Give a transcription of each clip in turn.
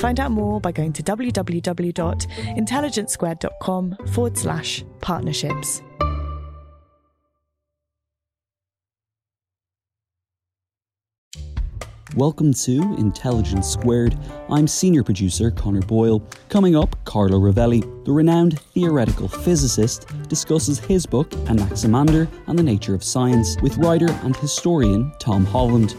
Find out more by going to www.intelligencesquared.com forward slash partnerships. Welcome to Intelligence Squared. I'm senior producer Connor Boyle. Coming up, Carlo Rovelli, the renowned theoretical physicist, discusses his book Anaximander and the Nature of Science with writer and historian Tom Holland.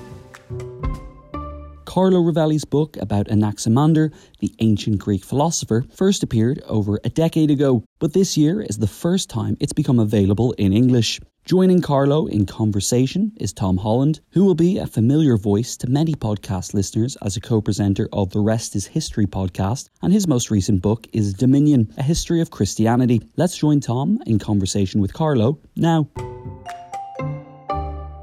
Carlo Rovelli's book about Anaximander, the ancient Greek philosopher, first appeared over a decade ago, but this year is the first time it's become available in English. Joining Carlo in conversation is Tom Holland, who will be a familiar voice to many podcast listeners as a co presenter of the Rest is History podcast, and his most recent book is Dominion, a history of Christianity. Let's join Tom in conversation with Carlo now.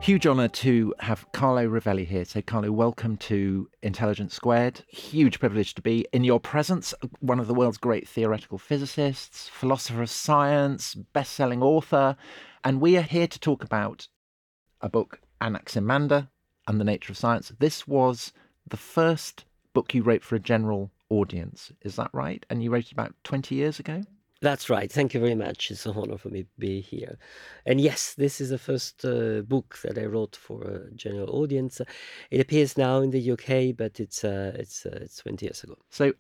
Huge honour to have Carlo Rovelli here. So, Carlo, welcome to Intelligence Squared. Huge privilege to be in your presence. One of the world's great theoretical physicists, philosopher of science, best selling author. And we are here to talk about a book, Anaximander and the Nature of Science. This was the first book you wrote for a general audience. Is that right? And you wrote it about 20 years ago? That's right. Thank you very much. It's an honor for me to be here. And yes, this is the first uh, book that I wrote for a general audience. It appears now in the UK, but it's uh, it's uh, it's 20 years ago. So,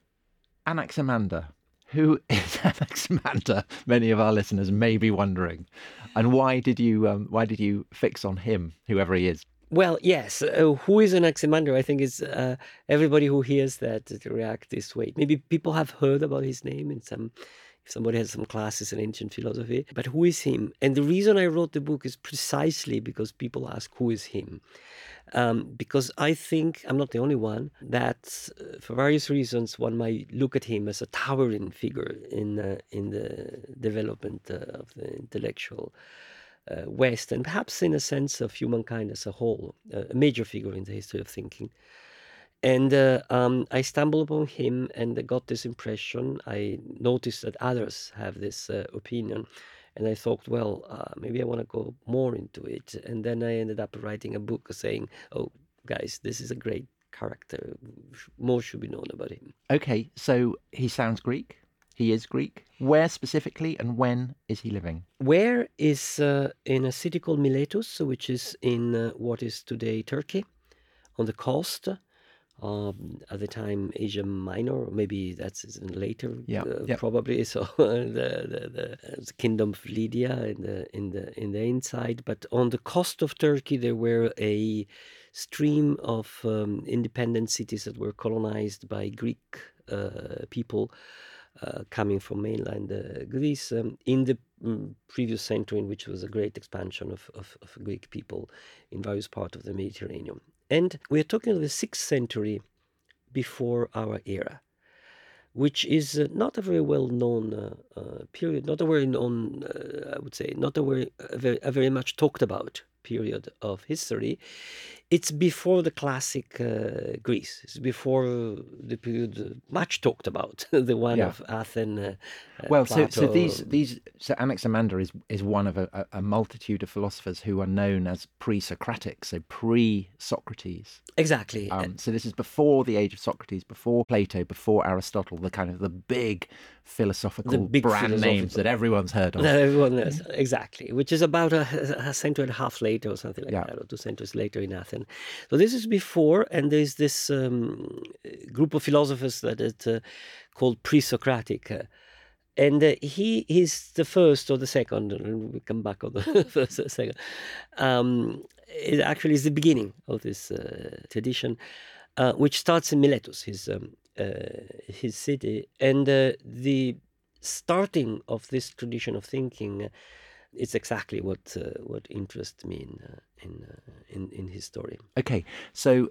Anaximander. Who is Anaximander? Many of our listeners may be wondering, and why did you um, why did you fix on him, whoever he is? Well, yes. Uh, who is Anaximander? I think is uh, everybody who hears that react this way. Maybe people have heard about his name in some somebody has some classes in ancient philosophy. But who is him? And the reason I wrote the book is precisely because people ask, who is him? Um, because I think I'm not the only one that, uh, for various reasons, one might look at him as a towering figure in uh, in the development uh, of the intellectual uh, West, and perhaps in a sense of humankind as a whole, a major figure in the history of thinking. And uh, um, I stumbled upon him and got this impression. I noticed that others have this uh, opinion. And I thought, well, uh, maybe I want to go more into it. And then I ended up writing a book saying, oh, guys, this is a great character. More should be known about him. Okay, so he sounds Greek. He is Greek. Where specifically and when is he living? Where is uh, in a city called Miletus, which is in uh, what is today Turkey, on the coast um, at the time Asia Minor, maybe that's later, yeah, uh, yeah. probably. So the, the, the, kingdom of Lydia in the in the in the inside, but on the coast of Turkey there were a stream of um, independent cities that were colonized by Greek uh, people. Uh, coming from mainland uh, Greece um, in the um, previous century, in which was a great expansion of, of, of Greek people in various parts of the Mediterranean. And we're talking of the 6th century before our era, which is uh, not a very well known uh, uh, period, not a very known, uh, I would say, not a very, a very, a very much talked about period of history. It's before the classic uh, Greece. It's before the period much talked about, the one yeah. of Athens. Uh, well, so, so these these so Anaximander is is one of a, a multitude of philosophers who are known as pre-Socratic, so pre-Socrates. Exactly. Um, so this is before the age of Socrates, before Plato, before Aristotle, the kind of the big philosophical the big brand names that everyone's heard of. That everyone knows exactly, which is about a, a century and a half later or something like yeah. that, or two centuries later in Athens. So this is before, and there's this um, group of philosophers that is uh, called pre-Socratic. Uh, and uh, he is the first or the second, and we come back on the first or second. Um, it actually is the beginning of this uh, tradition, uh, which starts in Miletus, his um, his city, and uh, the starting of this tradition of thinking. It's exactly what uh, what interests me in in, in in his story. Okay, so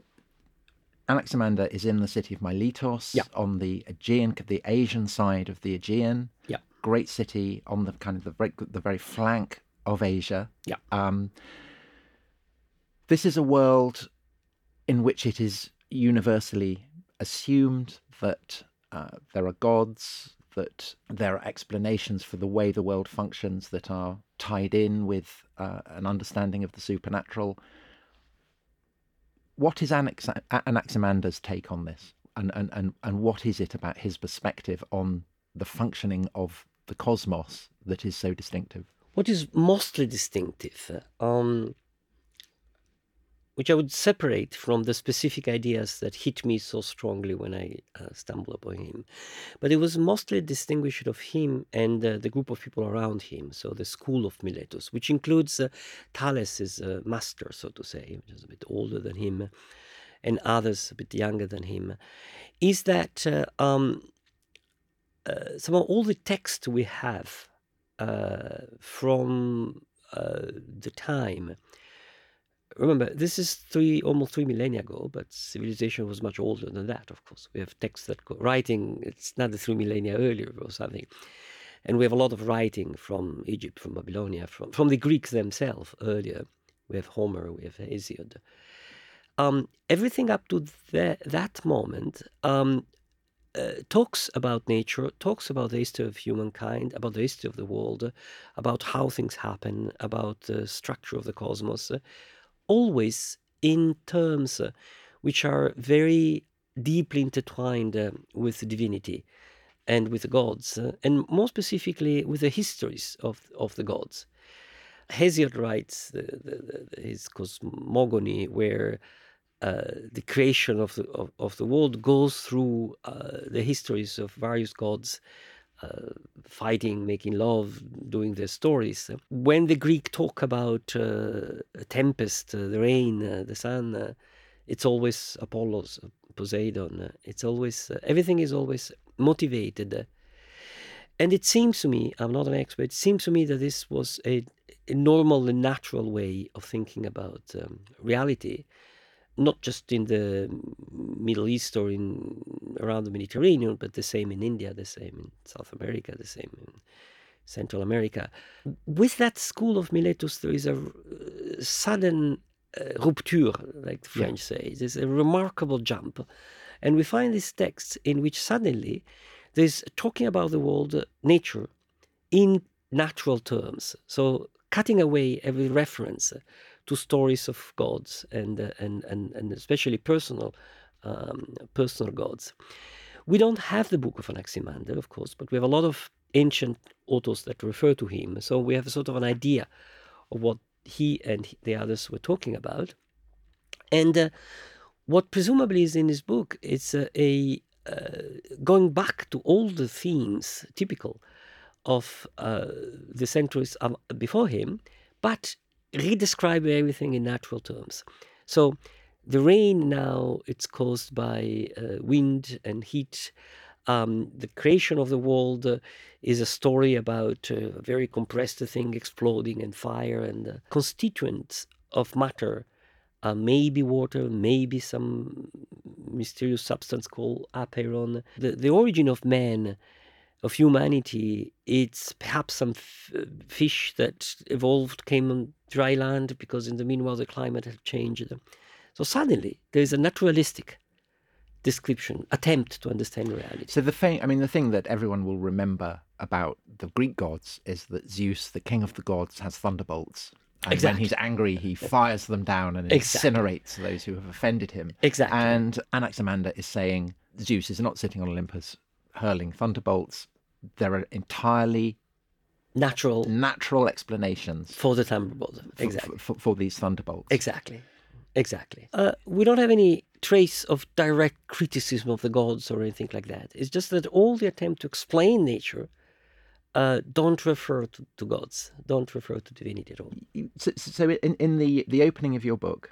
Anaximander is in the city of Miletos Yeah. on the Aegean, the Asian side of the Aegean. Yeah. Great city on the kind of the very, the very flank of Asia. Yeah. Um, this is a world in which it is universally assumed that uh, there are gods, that there are explanations for the way the world functions that are tied in with uh, an understanding of the supernatural what is Anax- Anaximander's take on this, and, and and and what is it about his perspective on the functioning of the cosmos that is so distinctive? What is mostly distinctive, um, which I would separate from the specific ideas that hit me so strongly when I uh, stumbled upon him, but it was mostly distinguished of him and uh, the group of people around him. So the school of Miletus, which includes uh, Thales' uh, master, so to say, which is a bit older than him, and others a bit younger than him, is that uh, um, uh, somehow all the text we have uh, from the time. Remember, this is three almost three millennia ago, but civilization was much older than that. Of course, we have texts that go writing. It's another three millennia earlier or something, and we have a lot of writing from Egypt, from Babylonia, from from the Greeks themselves earlier. We have Homer, we have Hesiod. Um, everything up to the, that moment um, uh, talks about nature, talks about the history of humankind, about the history of the world, about how things happen, about the structure of the cosmos, always in terms uh, which are very deeply intertwined uh, with divinity and with gods, uh, and more specifically with the histories of, of the gods. Hesiod writes the, the, the, his cosmogony, where uh, the creation of the of, of the world goes through uh, the histories of various gods uh, fighting, making love, doing their stories. When the Greek talk about uh, tempest, uh, the rain, uh, the sun, uh, it's always Apollos, Poseidon. uh, It's always everything is always motivated. and it seems to me, I'm not an expert, it seems to me that this was a, a normal and natural way of thinking about um, reality not just in the Middle East or in around the Mediterranean, but the same in India, the same in South America, the same in Central America. With that school of Miletus, there is a uh, sudden uh, rupture, like the Yeah. French say. There's a remarkable jump. And we find these texts in which suddenly there's talking about the world, uh, nature, in natural terms. So cutting away every reference to stories of gods and uh, and, and and especially personal um, personal gods. We don't have the book of Anaximander, of course, but we have a lot of ancient authors that refer to him. So we have a sort of an idea of what he and the others were talking about. And uh, what presumably is in his book is uh, a going back to all the themes typical of uh, the centuries um, before him, but redescribe everything in natural terms. So the rain now it's caused by uh, wind and heat. Um, the creation of the world uh, is a story about uh, a very compressed thing exploding and fire and uh, constituents of matter. Uh, maybe water, maybe some mysterious substance called apeiron. The, the origin of man of humanity, it's perhaps some f- uh, fish that evolved, came on dry land because in the meanwhile the climate had changed. them. So suddenly there is a naturalistic description, attempt to understand reality. So the thing, I mean, the thing that everyone will remember about the Greek gods is that Zeus, the king of the gods, has thunderbolts. And Exactly. when he's angry, he fires them down and Exactly. incinerates those who have offended him. Exactly. And Anaximander is saying Zeus is not sitting on Olympus hurling thunderbolts. There are entirely Natural natural explanations for the thunderbolt. for, Exactly. for, for these thunderbolts. Exactly. Exactly. Uh, we don't have any trace of direct criticism of the gods or anything like that. It's just that all the attempt to explain nature uh, don't refer to, to, gods, don't refer to divinity at all. So, so in, in the, the opening of your book,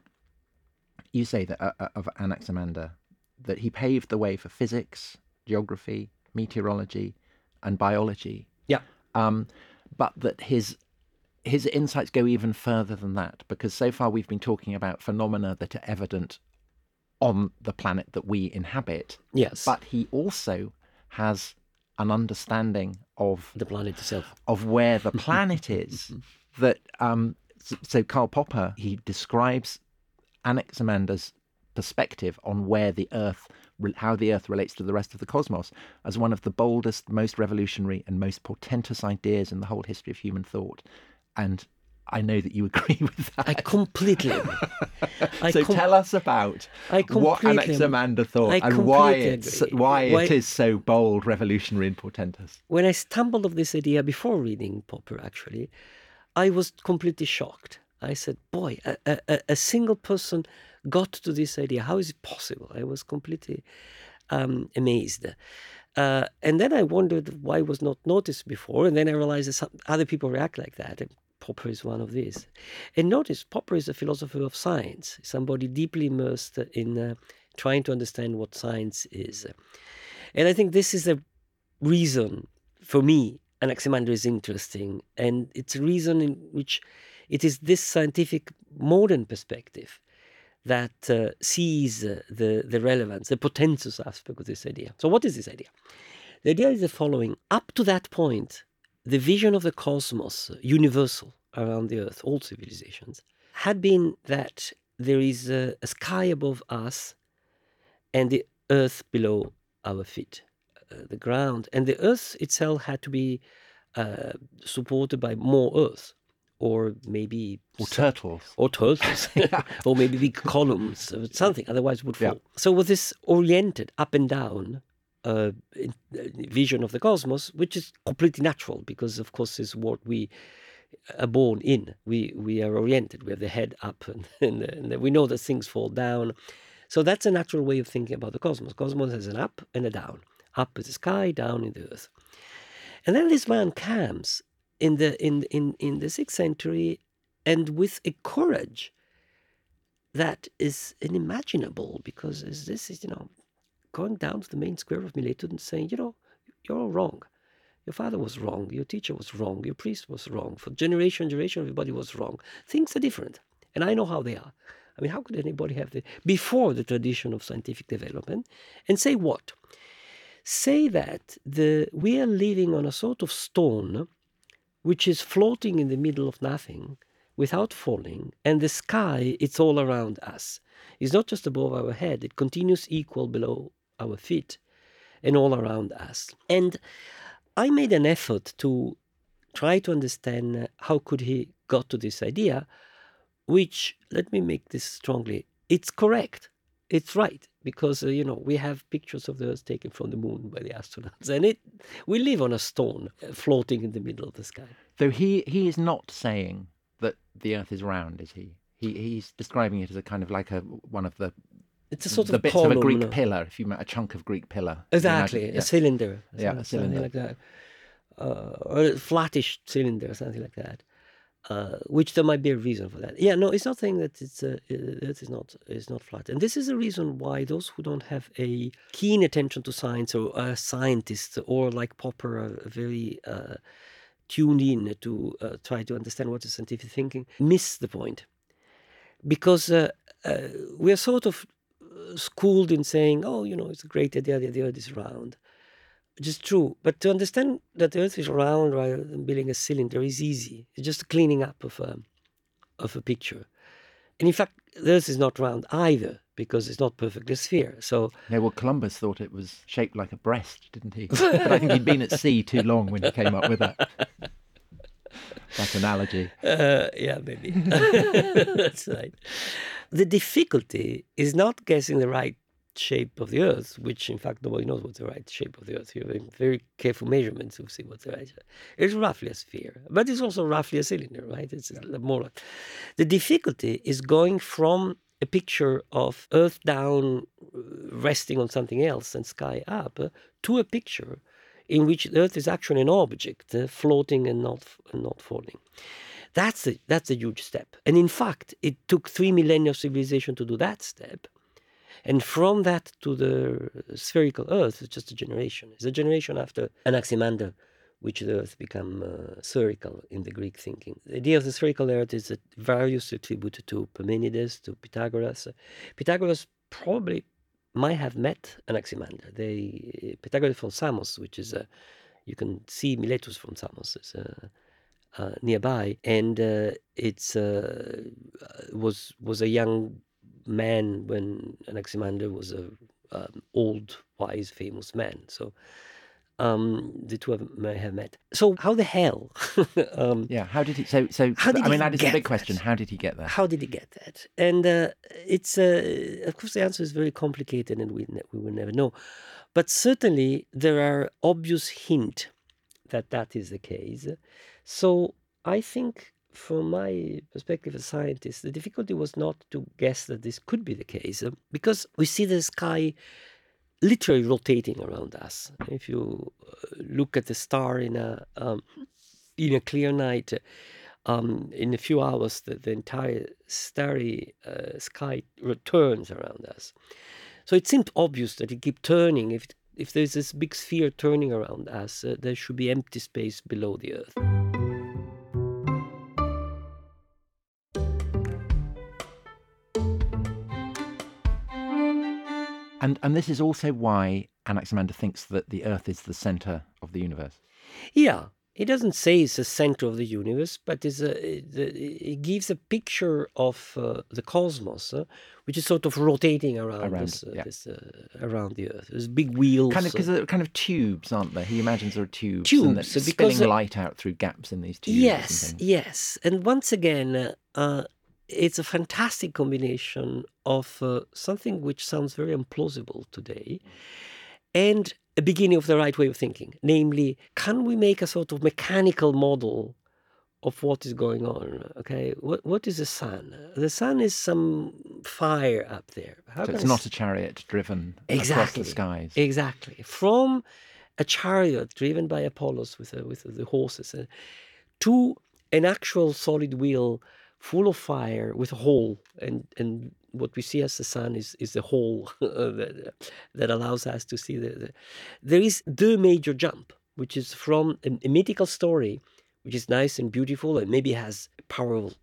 you say that uh, uh, of Anaximander that he paved the way for physics, geography, meteorology, and biology. Yeah. Um, but that his his insights go even further than that because so far we've been talking about phenomena that are evident on the planet that we inhabit. Yes. But he also has an understanding of the planet itself, of where the planet is. that um, so Karl Popper he describes Anaximander's perspective on where the Earth, how the Earth relates to the rest of the cosmos, as one of the boldest, most revolutionary, and most portentous ideas in the whole history of human thought and I know that you agree with that. I completely I so com- tell us about what Anaximander thought and why it's why, why, it is so bold, revolutionary, and portentous. When I stumbled of this idea before reading Popper, actually, I was completely shocked. I said, "Boy, a, a, a single person got to this idea. How is it possible?" I was completely um, amazed. Uh, and then I wondered why it was not noticed before. And then I realized that some other people react like that. And Popper is one of these. And notice, Popper is a philosopher of science, somebody deeply immersed in uh, trying to understand what science is. And I think this is a reason for me Anaximander is interesting. And it's a reason in which it is this scientific modern perspective that uh, sees uh, the, the relevance, the potentious aspect of this idea. So, what is this idea? The idea is the following up to that point, the vision of the cosmos, universal around the earth, all civilizations, had been that there is a, a sky above us and the earth below our feet, uh, the ground. And the earth itself had to be uh, supported by more earth, or maybe or turtles, or turtles, or maybe big columns, or something. Otherwise, would fall. Yeah. So, with this oriented up and down uh, vision of the cosmos, which is completely natural because, of course, is what we are born in. We we are oriented. We have the head up, and, and, and we know that things fall down. So that's a natural way of thinking about the cosmos. Cosmos has an up and a down. Up is the sky, down in the earth. And then this man comes in the in in in the sixth century, and with a courage that is unimaginable because this is you know going down to the main square of Miletus and saying, you know, you're all wrong. Your father was wrong. Your teacher was wrong. Your priest was wrong. For generation, generation, everybody was wrong. Things are different. And I know how they are. I mean, how could anybody have the, before the tradition of scientific development, and say what? Say that the, we are living on a sort of stone which is floating in the middle of nothing without falling, and the sky, it's all around us. It's not just above our head, it continues equal below our feet and all around us. And I made an effort to try to understand how could he got to this idea, which let me make this strongly. It's correct. It's right because uh, you know we have pictures of the Earth taken from the moon by the astronauts, and it we live on a stone uh, floating in the middle of the sky. So he he is not saying that the Earth is round, is he? He he's describing it as a kind of like a one of the it's a sort the of bits column, of a Greek pillar. If you met a chunk of Greek pillar, exactly, yeah. a cylinder, yeah, a cylinder like that, uh, or a flattish cylinder, something like that. Uh, which there might be a reason for that. Yeah, no, it's not saying that it's uh, it is not is not flat, and this is a reason why those who don't have a keen attention to science or are scientists or like Popper very uh, tuned in to uh, try to understand what is scientific thinking miss the point. Because uh, uh, we are sort of schooled in saying, oh, you know, it's a great idea the earth is round, which is true. But to understand that the earth is round rather than building a cylinder is easy. It's just cleaning up of a, of a picture. And in fact, the earth is not round either because it's not perfectly sphere. So yeah, well, Columbus thought it was shaped like a breast, didn't he? but I think he'd been at sea too long when he came up with that. that analogy. Uh, yeah, maybe. That's right. The difficulty is not guessing the right shape of the Earth, which in fact nobody knows what's the right shape of the Earth. You have very careful measurements to see what's the right shape. It's roughly a sphere, but it's also roughly a cylinder, right? It's yeah. more. Like... The difficulty is going from a picture of Earth down, uh, resting on something else, and sky up, uh, to a picture in which the Earth is actually an object uh, floating and not and not falling. That's a, that's a huge step. And in fact, it took three millennia of civilization to do that step. And from that to the spherical Earth, it's just a generation. It's a generation after Anaximander, which the Earth become uh, spherical in the Greek thinking. The idea of the spherical Earth is that various attributed to Parmenides, to Pythagoras. Pythagoras probably might have met Anaximander. They Pythagoras from Samos, which is a you can see Miletus from Samos. It's a uh, nearby, and uh, it's uh, was was a young man when Anaximander was a um, old, wise, famous man. So um, the two of may have met. So how the hell? um, yeah, how did he? So, so I mean, that is a big that? question. How did he get there? How did he get that? And uh, it's uh, of course the answer is very complicated, and we ne- we will never know. But certainly there are obvious hint that that is the case. So I think, from my perspective as a scientist, the difficulty was not to guess that this could be the case, uh, because we see the sky literally rotating around us. If you uh, look at the star in a um, in a clear night, um, in a few hours, the, the entire starry uh, sky returns around us. So it seemed obvious that it keep turning. If if there's this big sphere turning around us, uh, there should be empty space below the Earth. And and this is also why Anaximander thinks that the Earth is the center of the universe. Yeah, he doesn't say it's the center of the universe, but it's a, it gives a picture of uh, the cosmos, uh, which is sort of rotating around, around this, uh, yeah. this uh, around the Earth. There's big wheels, kind of because they're kind of tubes, aren't they? He imagines there are tubes, tubes, and spilling light out through gaps in these tubes. Yes, and yes, and once again, uh, it's a fantastic combination of uh, something which sounds very implausible today and a beginning of the right way of thinking. Namely, can we make a sort of mechanical model of what is going on? Okay, what, what is the sun? The sun is some fire up there. How so it's not a chariot driven exactly, across the skies. Exactly. From a chariot driven by Apollos with, uh, with the horses uh, to an actual solid wheel full of fire with a hole and and what we see as the sun is is the hole uh, that, that allows us to see the, the, there is the major jump which is from a, a, mythical story which is nice and beautiful and maybe has powerful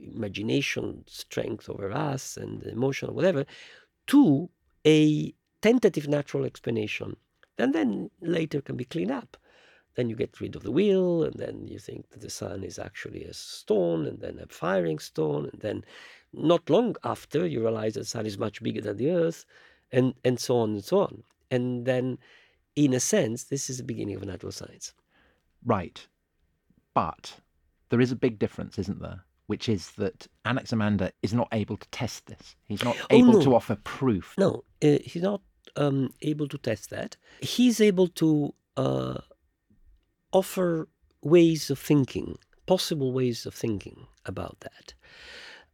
imagination strength over us and emotion or whatever to a tentative natural explanation and then later can be cleaned up then you get rid of the wheel, and then you think that the sun is actually a stone, and then a firing stone, and then not long after you realize that the sun is much bigger than the earth, and, and so on and so on. And then, in a sense, this is the beginning of natural science. Right. But there is a big difference, isn't there? Which is that Anaximander is not able to test this. He's not oh, able oh, no. to offer proof. No, uh, he's not um, able to test that. He's able to uh, offer ways of thinking, possible ways of thinking about that.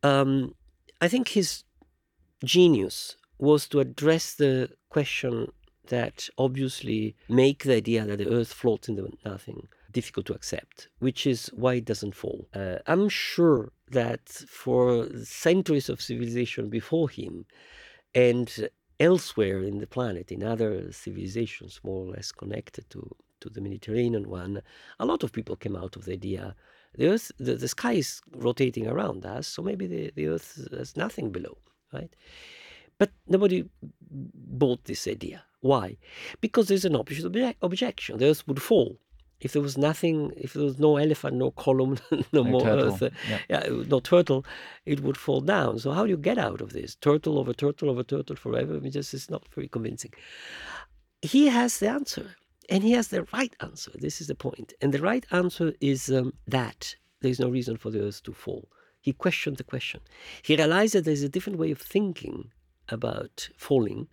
Um, I think his genius was to address the question that obviously make the idea that the earth floats into nothing difficult to accept, which is why it doesn't fall. Uh, I'm sure that for centuries of civilization before him and elsewhere in the planet, in other civilizations more or less connected to to the Mediterranean one, a lot of people came out of the idea the earth, the, the sky is rotating around us, so maybe the, the earth has nothing below, right? But nobody bought this idea. Why? Because there's an opposite obje- objection. The earth would fall. If there was nothing, if there was no elephant, no column, no, no more turtle. earth, uh, yeah. yeah. no turtle, it would fall down. So how do you get out of this? Turtle over turtle over turtle forever? It just is not very convincing. He has the answer. And he has the right answer. This is the point. And the right answer is um, that there is no reason for the earth to fall. He questioned the question. He realized that there's a different way of thinking about falling,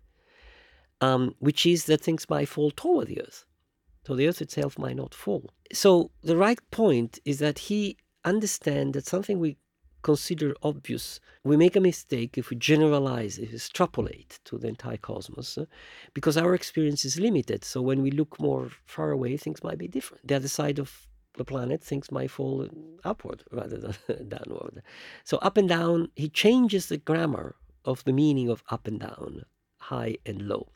um, which is that things might fall toward the earth. So the earth itself might not fall. So the right point is that he understands that something we consider obvious, we make a mistake if we generalize, if we extrapolate to the entire cosmos, uh, because our experience is limited. So when we look more far away, things might be different. The other side of the planet, things might fall upward rather than downward. So up and down, he changes the grammar of the meaning of up and down, high and low.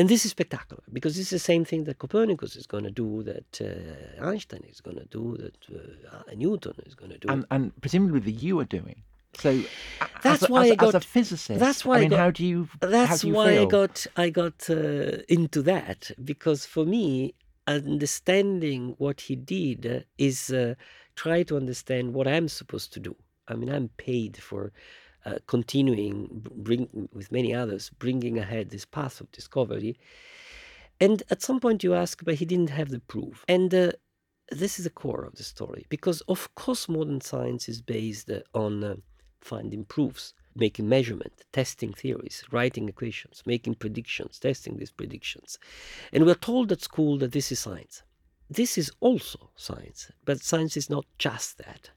And this is spectacular because this is the same thing that Copernicus is going to do, that uh, Einstein is going to do, that uh, Newton is going to do. And, and presumably that you are doing. So that's as why as, I got, as a physicist. That's why I mean, got, how do you? That's do you why feel? I got I got uh, into that because for me, understanding what he did is uh, try to understand what I'm supposed to do. I mean, I'm paid for uh, continuing bring with many others bringing ahead this path of discovery. And at some point you ask but he didn't have the proof. And uh, this is the core of the story because of course modern science is based on uh, finding proofs making measurement testing theories writing equations making predictions testing these predictions. And we're told at school that this is science. This is also science but science is not just that.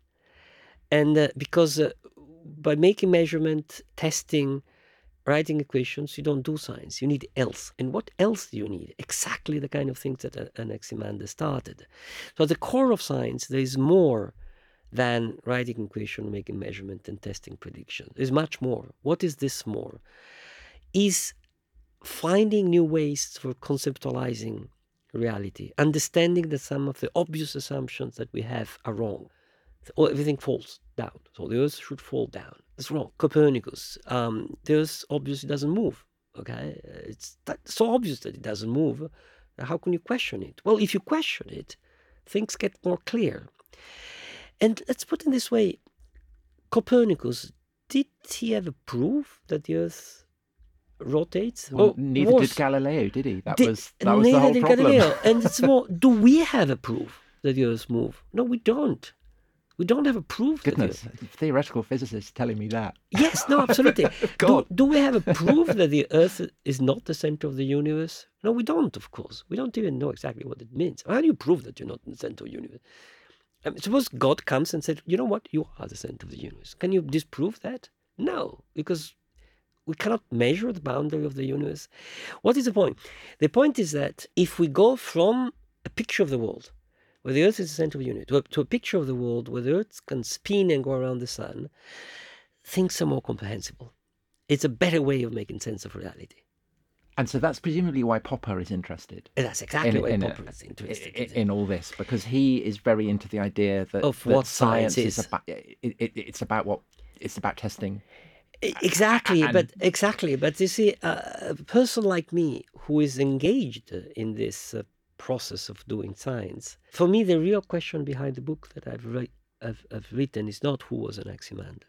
And uh, because uh, by making measurement, testing, writing equations, you don't do science. You need else. And what else do you need? Exactly the kind of things that Anaximander started. So at the core of science, there is more than writing equation, making measurement, and testing prediction. There's much more. What is this more? Is finding new ways for conceptualizing reality, understanding that some of the obvious assumptions that we have are wrong. So everything falls down. So the Earth should fall down. It's wrong. Copernicus, um, the Earth obviously doesn't move. Okay, it's so obvious that it doesn't move. How can you question it? Well, if you question it, things get more clear. And let's put it this way: Copernicus, did he ever prove that the Earth rotates? Well, Or neither was- did Galileo, did he? That did- was that was the whole did problem. Galileo. and it's more: Do we have a proof that the Earth moves? No, we don't. We don't have a proof. the Goodness, theoretical physicists telling me that. Yes, no, absolutely. do, do we have a proof that the Earth is not the center of the universe? No, we don't, of course. We don't even know exactly what it means. How do you prove that you're not in the center of the universe? I mean, suppose God comes and said, you know what, you are the center of the universe. Can you disprove that? No, because we cannot measure the boundary of the universe. What is the point? The point is that if we go from a picture of the world, where the Earth is the the universe, to a, to a picture of the world where the Earth can spin and go around the sun, things are more comprehensible. It's a better way of making sense of reality. And so that's presumably why Popper is interested that's exactly In- why in a- Popper is interested. in, in all this because he is very into the idea that, Of that what science is. is. about. It, it, it's about what it's about testing. Exactly, and- but exactly, but you see, uh, a person like me who is engaged in this uh, process of doing science, for me, the real question behind the book that I've, I've, I've written is not who was Anaximander.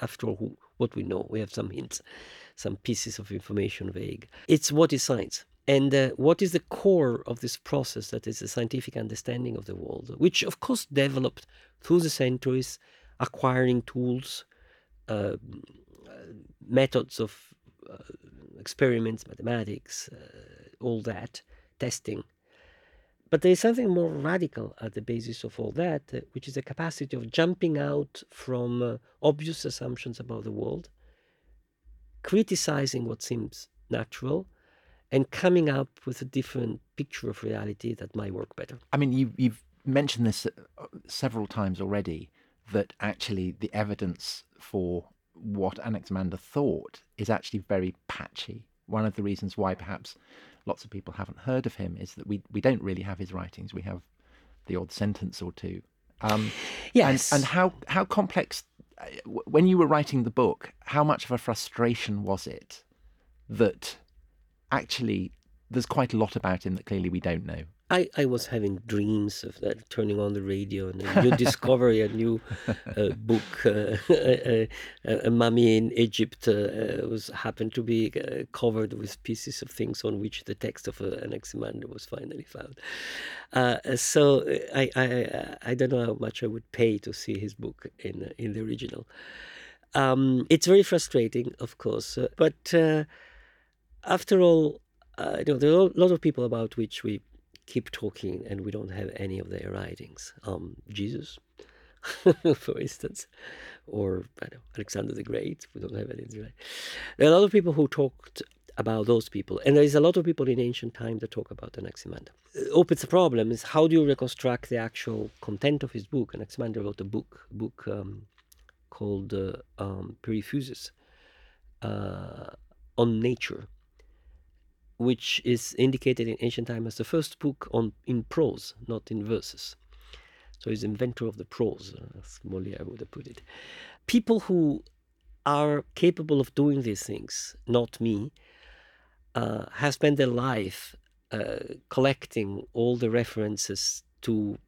After all, who, what we know, we have some hints, some pieces of information vague. It's what is science. And uh, what is the core of this process that is the scientific understanding of the world, which of course developed through the centuries, acquiring tools, uh, methods of uh, experiments, mathematics, uh, all that, testing. But there is something more radical at the basis of all that, uh, which is the capacity of jumping out from uh, obvious assumptions about the world, criticizing what seems natural, and coming up with a different picture of reality that might work better. I mean, you, you've mentioned this uh, several times already that actually the evidence for what Anaximander thought is actually very patchy. One of the reasons why perhaps lots of people haven't heard of him is that we, we don't really have his writings. We have the odd sentence or two. Um, Yes. And, and how, how complex, uh, when you were writing the book, how much of a frustration was it that actually there's quite a lot about him that clearly we don't know? I, I was having dreams of that, turning on the radio and you discover a new uh, book. Uh, a, a, a mummy in Egypt uh, was happened to be uh, covered with pieces of things on which the text of uh, Anaximander was finally found. Uh, so uh, I, I I don't know how much I would pay to see his book in in the original. Um, it's very frustrating, of course, uh, but uh, after all, uh, you know, there are a lot of people about which we keep talking and we don't have any of their writings. Um, Jesus, for instance, or know, Alexander the Great. We don't have any. Right? There are a lot of people who talked about those people, and there is a lot of people in ancient time that talk about Anaximander. A problem is how do you reconstruct the actual content of his book? Anaximander wrote a book, book um, called uh, um, uh, on nature, which is indicated in ancient time as the first book on in prose, not in verses. So he's inventor of the prose, uh, as Molière would have put it. People who are capable of doing these things, not me, uh, have spent their life uh, collecting all the references to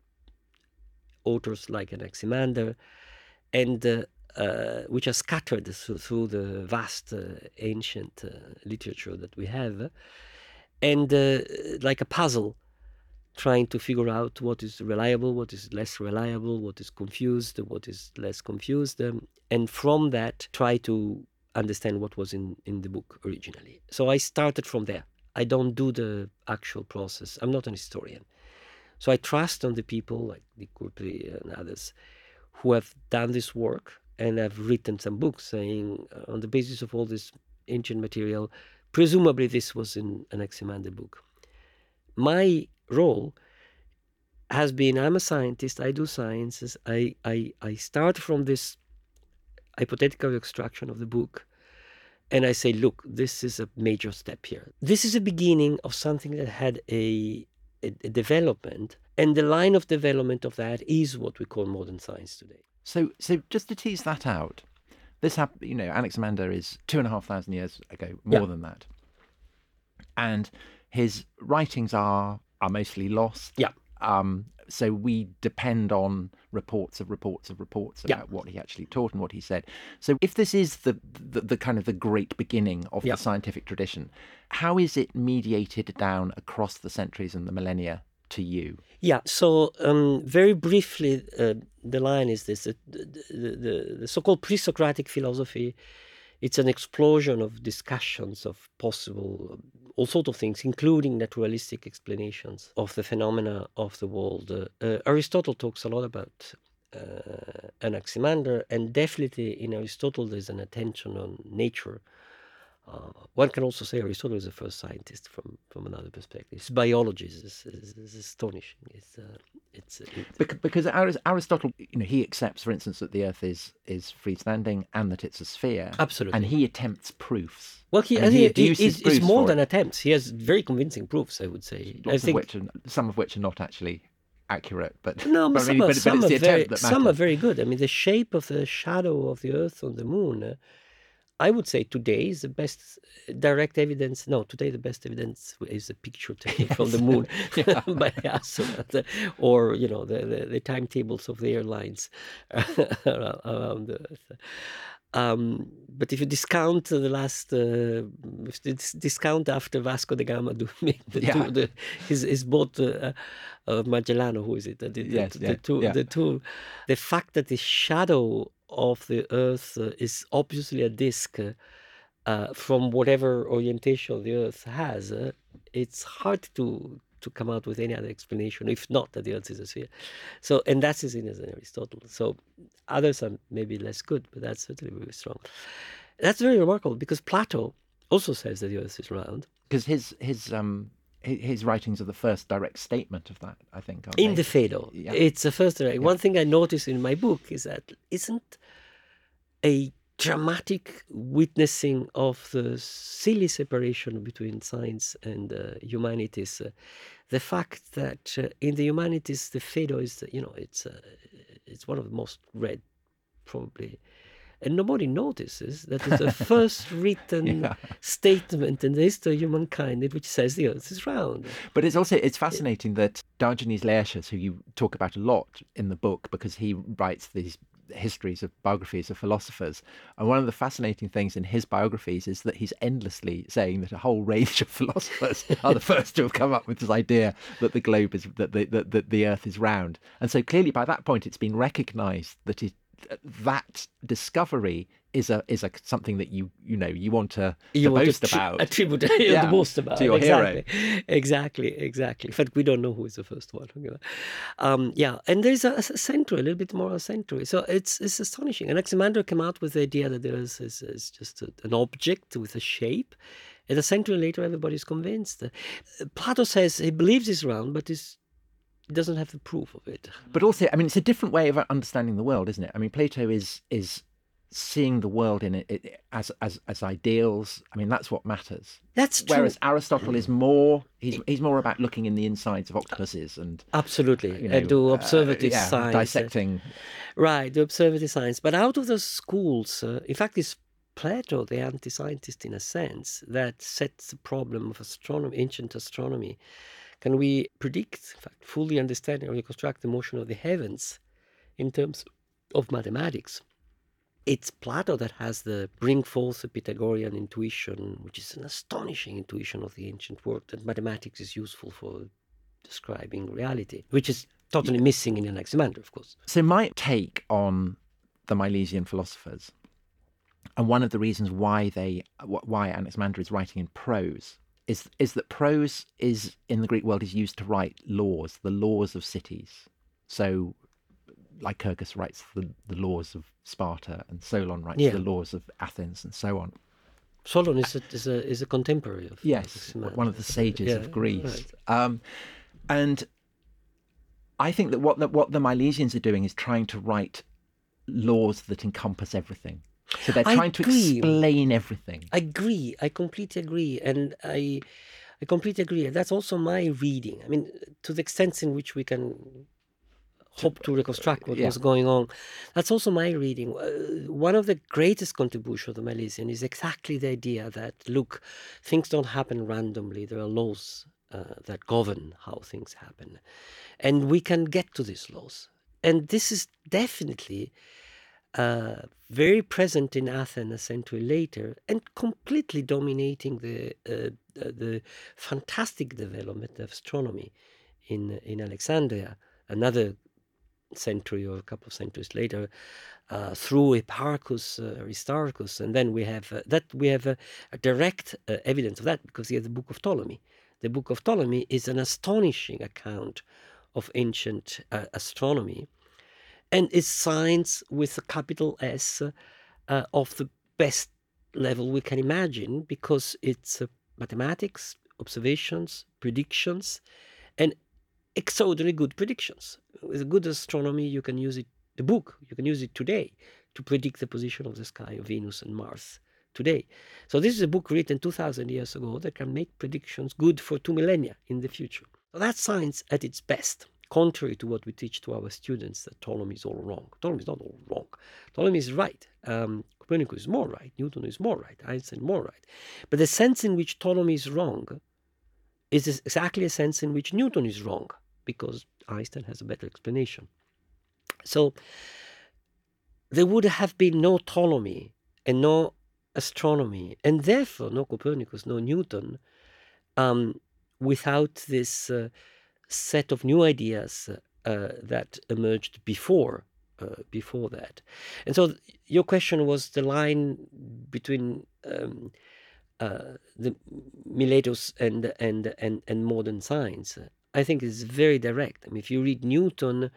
authors like Anaximander, and uh, uh which are scattered through, through the vast uh, ancient uh, literature that we have, and like a puzzle, trying to figure out what is reliable, what is less reliable, what is confused, what is less confused, um, and from that try to understand what was in, in the book originally. So I started from there. I don't do the actual process. I'm not an historian. So I trust on the people like Dirk Couprie and others who have done this work and I've written some books saying uh, on the basis of all this ancient material, presumably this was in an Anaximander book. My role has been I'm a scientist, I do sciences, I, I, I start from this hypothetical extraction of the book and I say, look, this is a major step here. This is a beginning of something that had a, a, a development, and the line of development of that is what we call modern science today. So, so just to tease that out, this happened. You know, Anaximander is two and a half thousand years ago, more yeah. than that, and his writings are are mostly lost. Yeah. Um, so we depend on reports of reports of reports about yeah. what he actually taught and what he said. So if this is the the, the kind of the great beginning of yeah. the scientific tradition, how is it mediated down across the centuries and the millennia to you? Yeah. So um, very briefly, uh, the line is this: the, the, the, the so-called pre-Socratic philosophy. It's an explosion of discussions of possible all sorts of things, including naturalistic explanations of the phenomena of the world. Uh, uh, Aristotle talks a lot about uh, Anaximander, and definitely in Aristotle there's an attention on nature uh, one can also say Aristotle is the first scientist from, from another perspective. His biology is, is, is astonishing. It's, uh, it's, it, because Aristotle, you know, he accepts, for instance, that the Earth is is freestanding and that it's a sphere. Absolutely, and he attempts proofs. Well, he, he, he, he's, he's more than attempts. He has very convincing proofs, I would say. Lots I think... of which, are, some of which are not actually accurate, but no, but some, mean, are, but, some, but are very, some are very good. I mean, the shape of the shadow of the Earth on the Moon. Uh, I would say today is the best direct evidence. No, today the best evidence is a picture taken yes. from the moon by astronaut, or you know the, the, the timetables of the airlines around the Earth. Um, but if you discount the last, uh, discount after Vasco da Gama doing the, yeah. two, the his his boat uh, uh, Magellano, who is it? The, yes, the, yeah, the, two, yeah. the two, the fact that the shadow of the Earth uh, is obviously a disk uh, from whatever orientation the Earth has. Uh, it's hard to to come out with any other explanation, if not that the Earth is a sphere. So, and that's as in as Aristotle. So, others are maybe less good, but that's certainly very strong. That's very remarkable because Plato also says that the Earth is round. Because his his um his writings are the first direct statement of that, I think. In they? the Phaedo. Yeah. It's the first direct. Yeah. One thing I noticed in my book is that isn't a dramatic witnessing of the silly separation between science and uh, humanities. Uh, the fact that uh, in the humanities, the Phaedo is, you know, it's uh, it's one of the most read, probably and nobody notices that it's the first written yeah. statement in the history of humankind which says the earth is round but it's also it's fascinating that diogenes laertius who you talk about a lot in the book because he writes these histories of biographies of philosophers. And one of the fascinating things in his biographies is that he's endlessly saying that a whole range of philosophers are the first to have come up with this idea that the globe is that the, that, that the earth is round. And so clearly by that point it's been recognized that it that discovery is a is a something that you you know you want to, you to want boast to tri- about. attribute Yeah, the boast about to your hero. exactly. Exactly, exactly. In fact, we don't know who is the first one. Um, yeah, and there's a, a century, a little bit more a century. So it's it's astonishing. And Anaximander came out with the idea that there is, is, is just a, an object with a shape. And a century later, everybody's convinced. Uh, Plato says he believes it's round, but he's, he doesn't have the proof of it. But also, I mean, it's a different way of understanding the world, isn't it? I mean, Plato is is seeing the world in it, it as as as ideals. I mean, that's what matters. That's true. Whereas Aristotle is more he's he's more about looking in the insides of octopuses and Absolutely, you know, and do uh, yeah, science. uh, dissecting. Right, the observative science. But out of the schools, uh, in fact, it's Plato, the anti-scientist in a sense, that sets the problem of astronomy, ancient astronomy. Can we predict, in fact, fully understand or reconstruct the motion of the heavens in terms of mathematics? It's Plato that has the bring forth the Pythagorean intuition, which is an astonishing intuition of the ancient world that mathematics is useful for describing reality, which is totally missing in Anaximander, of course. So my take on the Milesian philosophers, and one of the reasons why they why Anaximander is writing in prose is is that prose is in the Greek world is used to write laws, the laws of cities. So Lycurgus writes the, the laws of Sparta, and Solon writes Yeah. the laws of Athens, and so on. Solon is a, is a, is a contemporary of Yes, one of the sages Yeah, of Greece. right. Um, and I think that what the, what the Milesians are doing is trying to write laws that encompass everything. So they're trying to explain everything. I agree. I completely agree, and I, I completely agree. That's also my reading. I mean, to the extent in which we can hope to reconstruct what yeah. was going on, that's also my reading. Uh, one of the greatest contributions of the Milesian is exactly the idea that look, things don't happen randomly. There are laws uh, that govern how things happen, and we can get to these laws. And this is definitely uh, very present in Athens a century later and completely dominating the uh, the the fantastic development of astronomy in in Alexandria. Another century or a couple of centuries later, uh, through Hipparchus, uh, Aristarchus, and then we have uh, that we have a, a direct uh, evidence of that because we have the Book of Ptolemy. The Book of Ptolemy is an astonishing account of ancient uh, astronomy and it's science with a capital S uh, of the best level we can imagine because it's uh, mathematics, observations, predictions, and extraordinarily good predictions. With good astronomy, you can use it, the book, you can use it today to predict the position of the sky of Venus and Mars today. So this is a book written 2,000 years ago that can make predictions good for two millennia in the future. So that's science at its best contrary to what we teach to our students that Ptolemy is all wrong. Ptolemy is not all wrong. Ptolemy is right. Um, Copernicus is more right. Newton is more right. Einstein more right. But the sense in which Ptolemy is wrong is exactly a sense in which Newton is wrong because Einstein has a better explanation. So there would have been no Ptolemy and no astronomy, and therefore no Copernicus, no Newton, um, without this. Uh, set of new ideas uh, that emerged before uh, before that. And so your question was the line between um, uh, the Miletus and, and and and modern science. I think is very direct. I mean, if you read Newton,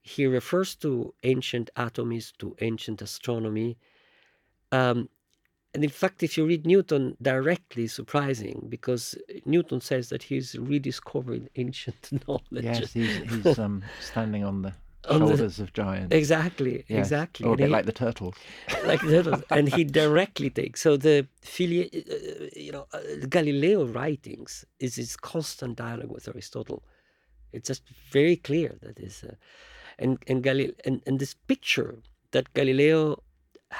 he refers to ancient atomists, to ancient astronomy. Um, and in fact, if you read Newton directly, surprising because Newton says that he's rediscovering ancient knowledge. Yes, he's, he's um, standing on the On the- shoulders of giants. Exactly, Yes. exactly. Or a bit he- like the turtles. like that, and he directly takes so the filia, uh, you know, uh, Galileo writings is his constant dialogue with Aristotle. It's just very clear that is, uh, and and Galil and, and this picture that Galileo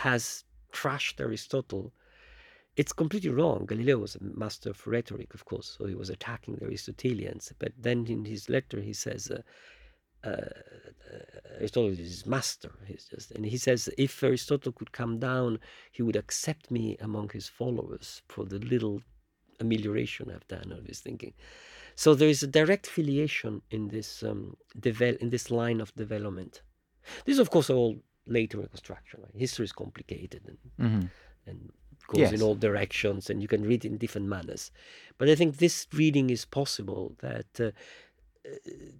has trashed Aristotle. It's completely wrong. Galileo was a master of rhetoric, of course, so he was attacking the Aristotelians. But then in his letter, he says, uh, uh, Aristotle is his master. He's just, and he says, if Aristotle could come down, he would accept me among his followers for the little amelioration I've done of his thinking. So there is a direct filiation in this um, devel- in this line of development. These, of course, are all later reconstruction. Right? History is complicated and hmm and goes Yes. in all directions, and you can read in different manners. But I think this reading is possible that uh, uh,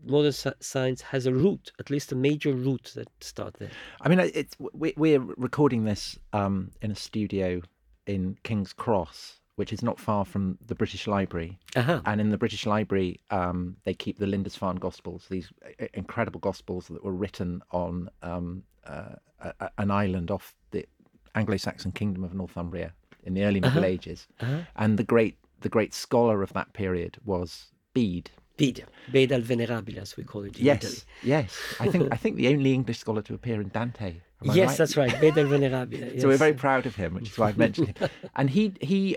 modern sci- science has a root, at least a major root that starts there. I mean, it's we, we're recording this um, in a studio in King's Cross, which is not far from the British Library. Aha. And in the British Library, um, they keep the Lindisfarne Gospels, these incredible Gospels that were written on um, uh, a, an island off the Anglo-Saxon kingdom of Northumbria in the early Middle Ages. Uh-huh. And the great the great scholar of that period was Bede. Bede, Bede al Venerabile, as we call it in Yes, Italy. yes. I think I think the only English scholar to appear in Dante. Yes, right? that's right, Bede al Venerabile. So we're very proud of him, which is why I've mentioned him. And he he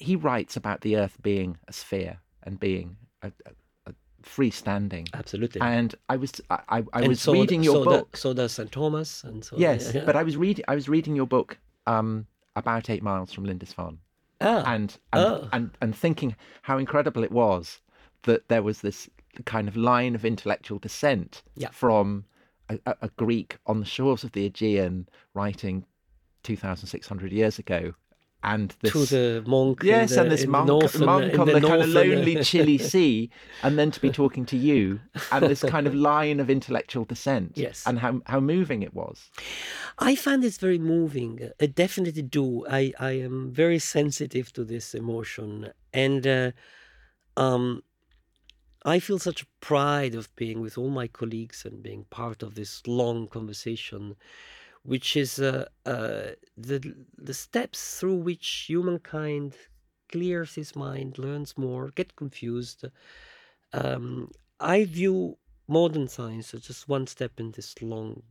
he writes about the Earth being a sphere and being a, a, a freestanding. Absolutely. And I was I, I, was so, reading your so book. The, so does St. Thomas. and so yes, yeah. but I was reading I was reading your book um, about eight miles from Lindisfarne, ah, and and, Oh. and and thinking how incredible it was that there was this kind of line of intellectual descent Yeah. from a, a, a Greek on the shores of the Aegean writing 2,600 years ago, and this to the monk. in yes, the, and this monk, the monk in on the, kind of lonely, chilly sea, and then to be talking to you, and this kind of line of intellectual descent. Yes. and how how moving it was. I find this very moving. I definitely do. I, I am very sensitive to this emotion. And uh, um, I feel such pride of being with all my colleagues and being part of this long conversation, which is uh, uh, the, the steps through which humankind clears his mind, learns more, get confused. Um, I view modern science as just one step in this long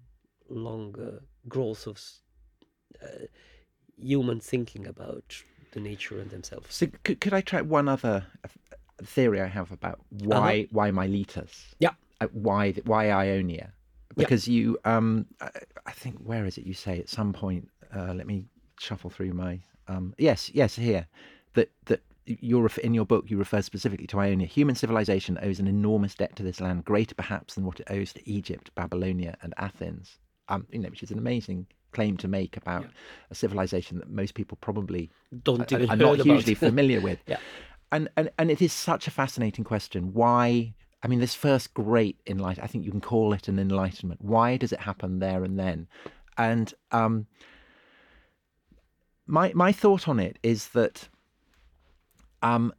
long uh, growth of uh, human thinking about the nature and themselves. So could, could I try one other uh, theory I have about why why Miletus? Uh-huh. Yeah. Uh, why why Ionia? Because you um I, I think where is it? You say at some point. Uh, let me shuffle through my um yes yes here that that you're in your book you refer specifically to Ionia. Human civilization owes an enormous debt to this land, greater perhaps than what it owes to Egypt, Babylonia, and Athens. Um, you know, which is an amazing claim to make about a civilization that most people probably Don't are, even are not hugely familiar with. Yeah. And, and and it is such a fascinating question. Why? I mean, this first great enlightenment. I think you can call it an enlightenment. Why does it happen there and then? And um, my my thought on it is that, um,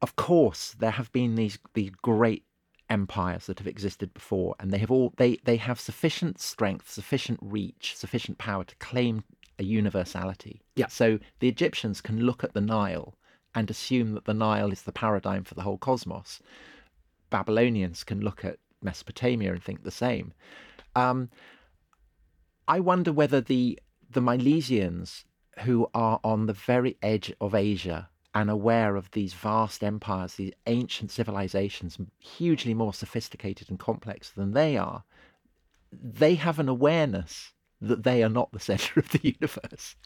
of course, there have been these these great empires that have existed before, and they have all they they have sufficient strength, sufficient reach, sufficient power to claim a universality. Yeah. So the Egyptians can look at the Nile and assume that the Nile is the paradigm for the whole cosmos. Babylonians can look at Mesopotamia and think the same. Um, I wonder whether the the Milesians, who are on the very edge of Asia and aware of these vast empires, these ancient civilizations, hugely more sophisticated and complex than they are, they have an awareness that they are not the center of the universe.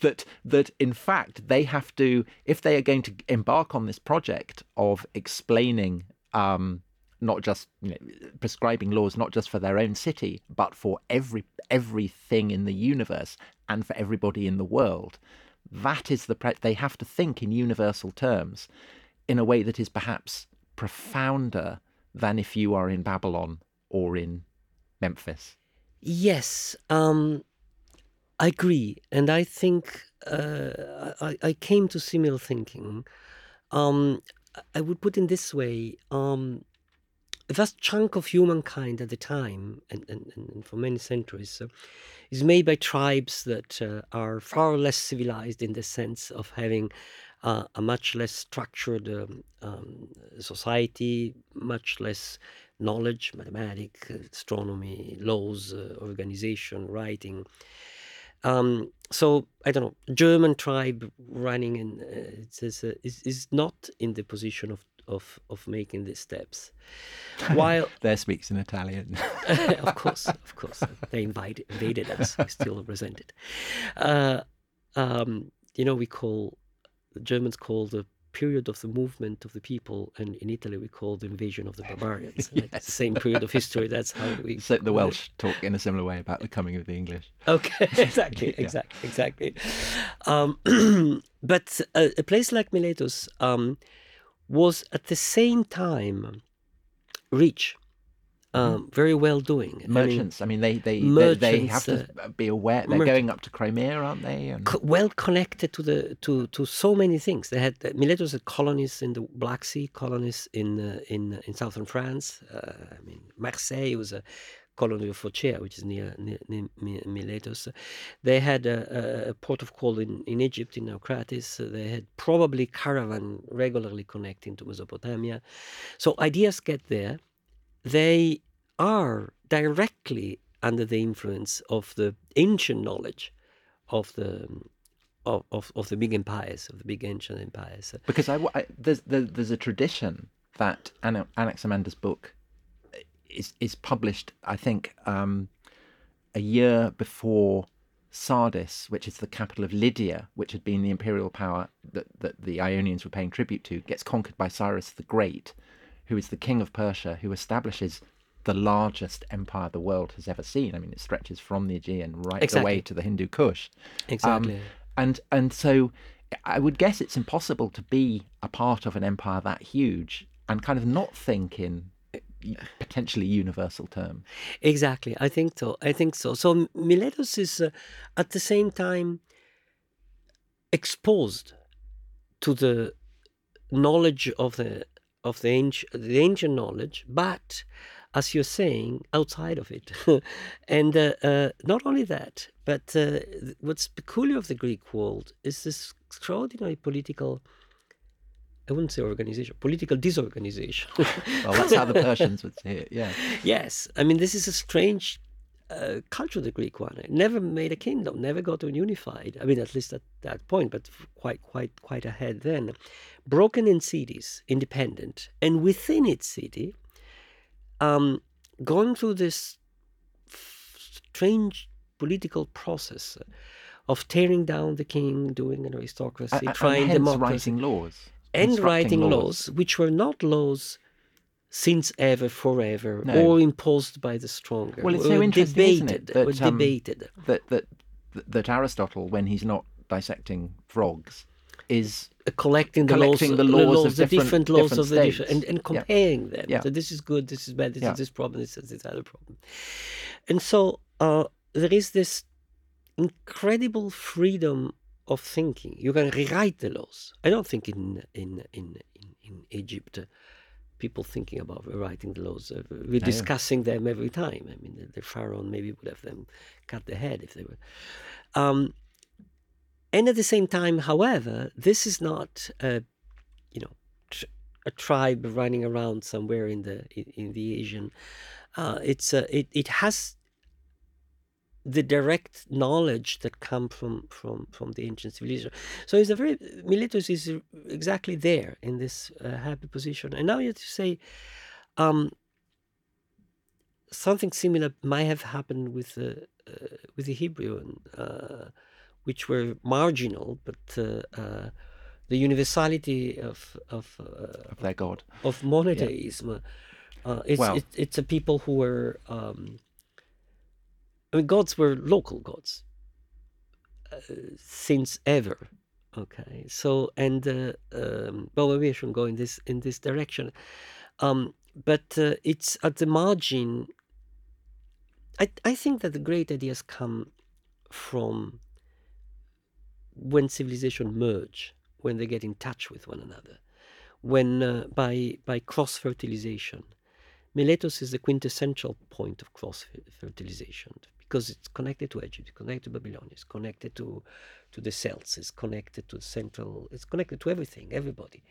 That that in fact they have to, if they are going to embark on this project of explaining um, not just you know, prescribing laws not just for their own city but for every everything in the universe and for everybody in the world. That is the pre- they have to think in universal terms in a way that is perhaps profounder than if you are in babylon or in memphis. Yes, um, I agree, and I think uh, I, I came to similar thinking. Um, I would put in this way: um, a vast chunk of humankind at the time, and, and, and for many centuries, uh, is made by tribes that uh, are far less civilized in the sense of having uh, a much less structured um, um, society, much less knowledge, mathematics, astronomy, laws, uh, organization, writing. Um, so I don't know. German tribe running in uh, it says, uh, is is not in the position of of of making these steps, while there speaks in italian of course, of course, they invited invaded us. We still represented. Uh, um, you know, we call the Germans call the period of the movement of the people, and in Italy we call the invasion of the barbarians. It's the same period of history. That's how we. So the Welsh talk in a similar way about the coming of the English. Okay, exactly, exactly, exactly. Um, but a, a, place like Miletus um, was at the same time rich. Um, very well doing. Merchants. I mean, I mean they, they, they, have to uh, be aware. They're going up to Crimea, aren't they? And... Co- well connected to the to to so many things. They had uh, Miletus had colonies in the Black Sea, colonies in uh, in in southern France. Uh, I mean, Marseille was a colony of Phocaea, which is near, near, near Miletus. They had a, a, port of call in, in Egypt, in Naucratis. They had probably caravan regularly connecting to Mesopotamia. So ideas get there they are directly under the influence of the ancient knowledge of the of, of, of the big empires, of the big ancient empires. Because I, I there's there's a tradition that Anaximander's book is is published. I think um, a year before Sardis, which is the capital of Lydia, which had been the imperial power that, that the Ionians were paying tribute to, gets conquered by Cyrus the Great, who is the king of Persia, who establishes the largest empire the world has ever seen. I mean, it stretches from the Aegean right exactly. away to the Hindu Kush. Exactly. Um, and and so I would guess it's impossible to be a part of an empire that huge and kind of not think in potentially universal terms. Exactly. I think so. I think so. So Miletus is uh, at the same time exposed to the knowledge of the of the ancient, the ancient knowledge, but as you're saying, outside of it. and uh, uh, not only that, but uh, what's peculiar of the Greek world is this extraordinary political. I wouldn't say organization, political disorganization. well, that's how the Persians would say it. Yeah. Yes, I mean this is a strange uh, culture, the Greek one. It never made a kingdom, never got unified. I mean, at least at that point, but quite, quite, quite ahead then. Broken in cities, independent, and within its city, um, going through this strange political process of tearing down the king, doing an aristocracy, and, trying and democracy, writing laws, and writing laws. laws, which were not laws since ever, forever, no. or imposed by the stronger. Well, it's so interesting, debated, isn't it? That, um, debated. That, that, that Aristotle, when he's not dissecting frogs, is collecting the collecting laws, the laws, the, laws, the different, different laws of the states. different, and, and comparing yeah. them. Yeah. So this is good, this is bad, this is this problem, this is this other problem. And so uh, there is this incredible freedom of thinking. You can rewrite the laws. I don't think in in in in, in Egypt people thinking about rewriting the laws. Uh, we're discussing them every time. I mean, the, the, pharaoh maybe would have them cut the head if they were. Um, and at the same time, however, this is not a, you know, tr- a tribe running around somewhere in the in, in the Asian. Uh, it's a, it it has the direct knowledge that come from from from the ancient civilization. So it's a very Miletus is exactly there in this uh, happy position. And now you have to say, um, something similar might have happened with the uh, with the Hebrew, uh, which were marginal, but uh, uh, the universality of of, uh, of their god of monotheism. Yeah. it's well, it, it's a people who were. Um, I mean, gods were local gods uh, since ever. Okay, so and uh, um, well, maybe I should go in this in this direction, um, but uh, it's at the margin. I I think that the great ideas come from when civilization merge, when they get in touch with one another, when uh, by by cross fertilization. Miletus is the quintessential point of cross fertilization because it's connected to Egypt, connected to Babylon, it's connected to, to the Celts, it's connected to central, it's connected to everything, everybody.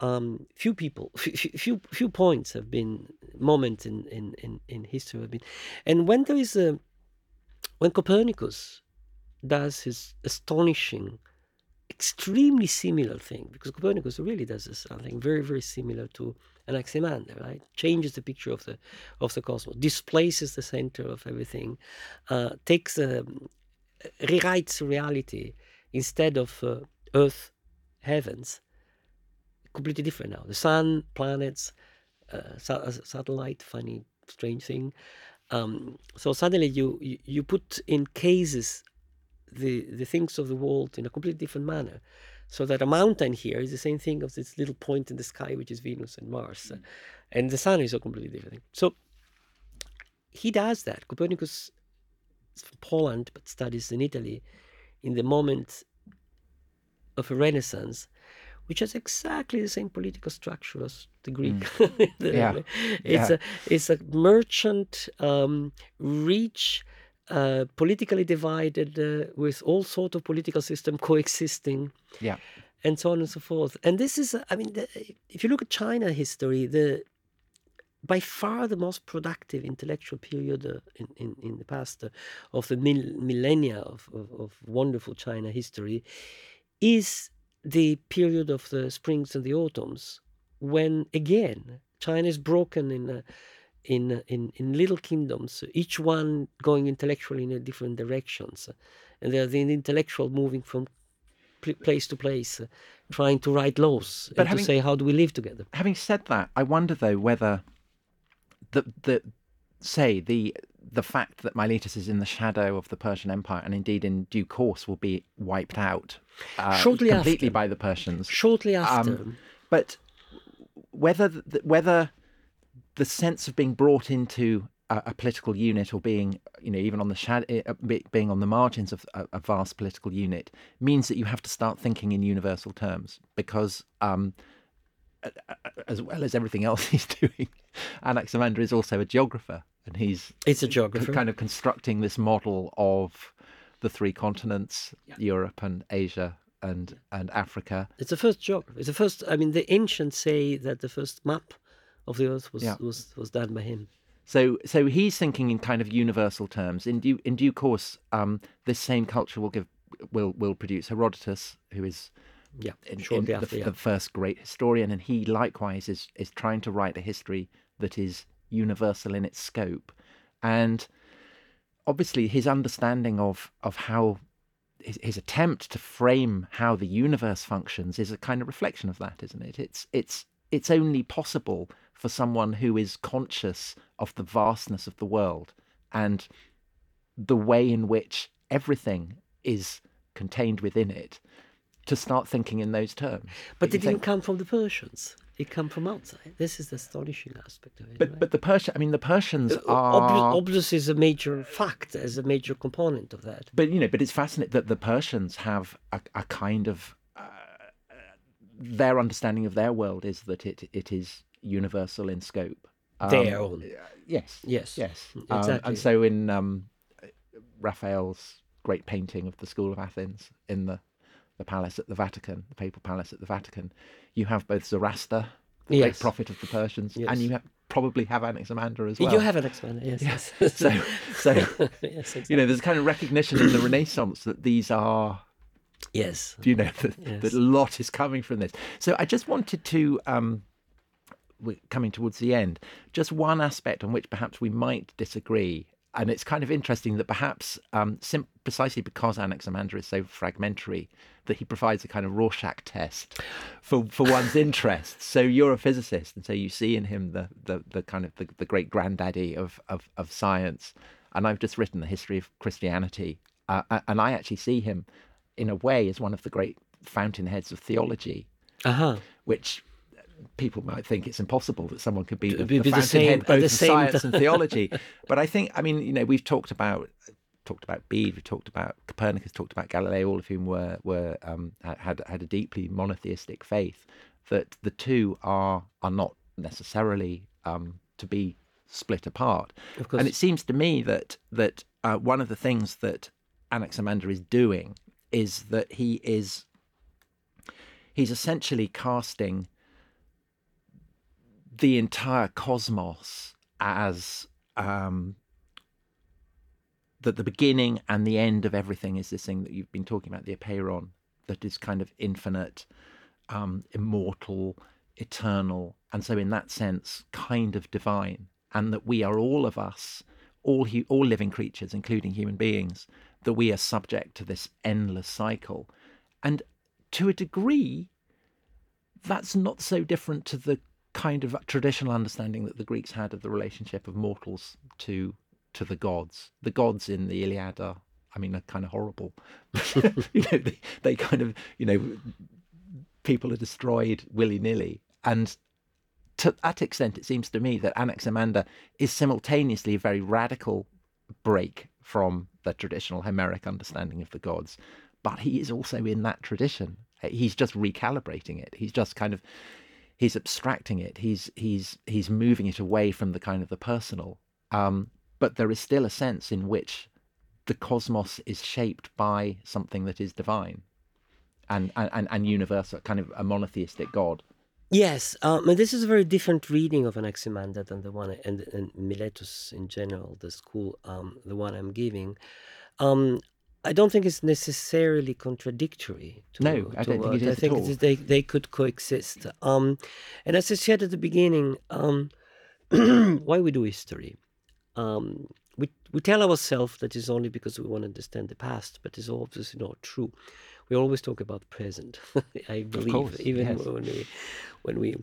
Um, few people, few, few, few points have been moments in, in, in, in history have been, and when there is a, when Copernicus does his astonishing, extremely similar thing, because Copernicus really does something very, very similar to Anaximander, right? Changes the picture of the of the cosmos, displaces the center of everything, uh, takes um, rewrites reality instead of uh, Earth, heavens. completely different now. The sun, planets, uh, sa- satellite, funny, strange thing. Um, so suddenly you, you put in cases the the things of the world in a completely different manner. So that a mountain here is the same thing as this little point in the sky, which is Venus and Mars, mm. and the sun is a completely different thing. So he does that. Copernicus is from Poland but studies in Italy in the moment of a Renaissance, which has exactly the same political structure as the Greek. Mm. yeah. It's yeah. a it's a merchant, um, rich, uh, politically divided, uh, with all sort of political system coexisting. Yeah. And so on and so forth. And this is, I mean, the, if you look at China history, the by far the most productive intellectual period uh, in, in, in the past uh, of the mil- millennia of, of, of, wonderful China history is the period of the springs and the autumns, when again China is broken in uh, in, in in little kingdoms, each one going intellectually in a different directions, and there the intellectual moving from place to place, trying to write laws but and having, to say how do we live together. Having said that, I wonder though whether the the say the the fact that Miletus is in the shadow of the Persian Empire and indeed in due course will be wiped out uh, shortly completely after. by the Persians. Shortly after. Um, but whether the, whether the sense of being brought into a, a, political unit or being you know even on the shadow eh, uh, being on the margins of a, a, vast political unit means that you have to start thinking in universal terms because um, as well as everything else he's doing, Anaximander is also a geographer, and he's it's a geographer kind of constructing this model of the three continents, yeah. Europe and Asia and and Africa. It's the first geographer. It's the first. I mean, the ancients say that the first map of the earth was yeah. was was done by him. So, so he's thinking in kind of universal terms. In due in due course, um, this same culture will give will will produce Herodotus, who is yeah, in, in after, the, yeah. the, first great historian, and he likewise is is trying to write a history that is universal in its scope, and obviously his understanding of of how his, his attempt to frame how the universe functions is a kind of reflection of that, isn't it? It's it's it's only possible for someone who is conscious of the vastness of the world and the way in which everything is contained within it to start thinking in those terms. But it didn't think... come from the Persians. It come from outside. This is the astonishing aspect of it. But right? but the Persian, I mean, the Persians uh, are obvious is a major fact, as a major component of that. But you know, but it's fascinating that the Persians have a, a kind of uh, their understanding of their world is that it it is universal in scope. Um, their own. Yes. Yes. Yes. Exactly. Um, and so in um, Raphael's great painting of the School of Athens in the the palace at the Vatican, the papal palace at the Vatican, you have both Zoroaster, the yes. great prophet of the Persians, yes. and you have, probably have Anaximander as well. You have Anaximander, yes. yes. so, so yes, exactly. you know, there's a kind of recognition in the Renaissance that these are. Yes. You know that, yes. that a lot is coming from this. So I just wanted to. Um, we're coming towards the end. Just one aspect on which perhaps we might disagree and it's kind of interesting that perhaps um, sim- precisely because Anaximander is so fragmentary, that he provides a kind of Rorschach test for, for one's interests. So you're a physicist, and so you see in him the the, the kind of the, the great granddaddy of, of, of science. And I've just written the history of Christianity, uh, and I actually see him in a way as one of the great fountainheads of theology, uh-huh. which people might think it's impossible that someone could be the, the, the same, both the science and theology. But I think, I mean, you know, we've talked about talked about Bede, we've talked about Copernicus, talked about Galileo, all of whom were were um, had had a deeply monotheistic faith. That the two are are not necessarily um, to be split apart. And it seems to me that that uh, one of the things that Anaximander is doing is that he is he's essentially casting the entire cosmos as um, that the beginning and the end of everything is this thing that you've been talking about, the apeiron, that is kind of infinite, um, immortal, eternal, and so in that sense, kind of divine, and that we are all of us, all hu- all living creatures, including human beings, that we are subject to this endless cycle, and to a degree, that's not so different to the kind of traditional understanding that the Greeks had of the relationship of mortals to to the gods. The gods in the Iliad are, I mean, are kind of horrible. you know, they, they kind of, you know, people are destroyed willy nilly, and to that extent, it seems to me that Anaximander is simultaneously a very radical break from the traditional Homeric understanding of the gods, but he is also in that tradition. He's just recalibrating it. He's just kind of he's abstracting it. He's he's he's moving it away from the kind of the personal. Um, but there is still a sense in which the cosmos is shaped by something that is divine and and, and universal, kind of a monotheistic God. Yes, um, and this is a very different reading of Anaximander than the one and, and Miletus in general, the school, um, the one I'm giving. Um, I don't think it's necessarily contradictory. To, no, I don't think it is I think at all. they they could coexist. Um, and as I said at the beginning, um, why we do history? Um, we we tell ourselves that it's only because we want to understand the past, but it's obviously not true we always talk about the present. I believe, course, even yes. when we when we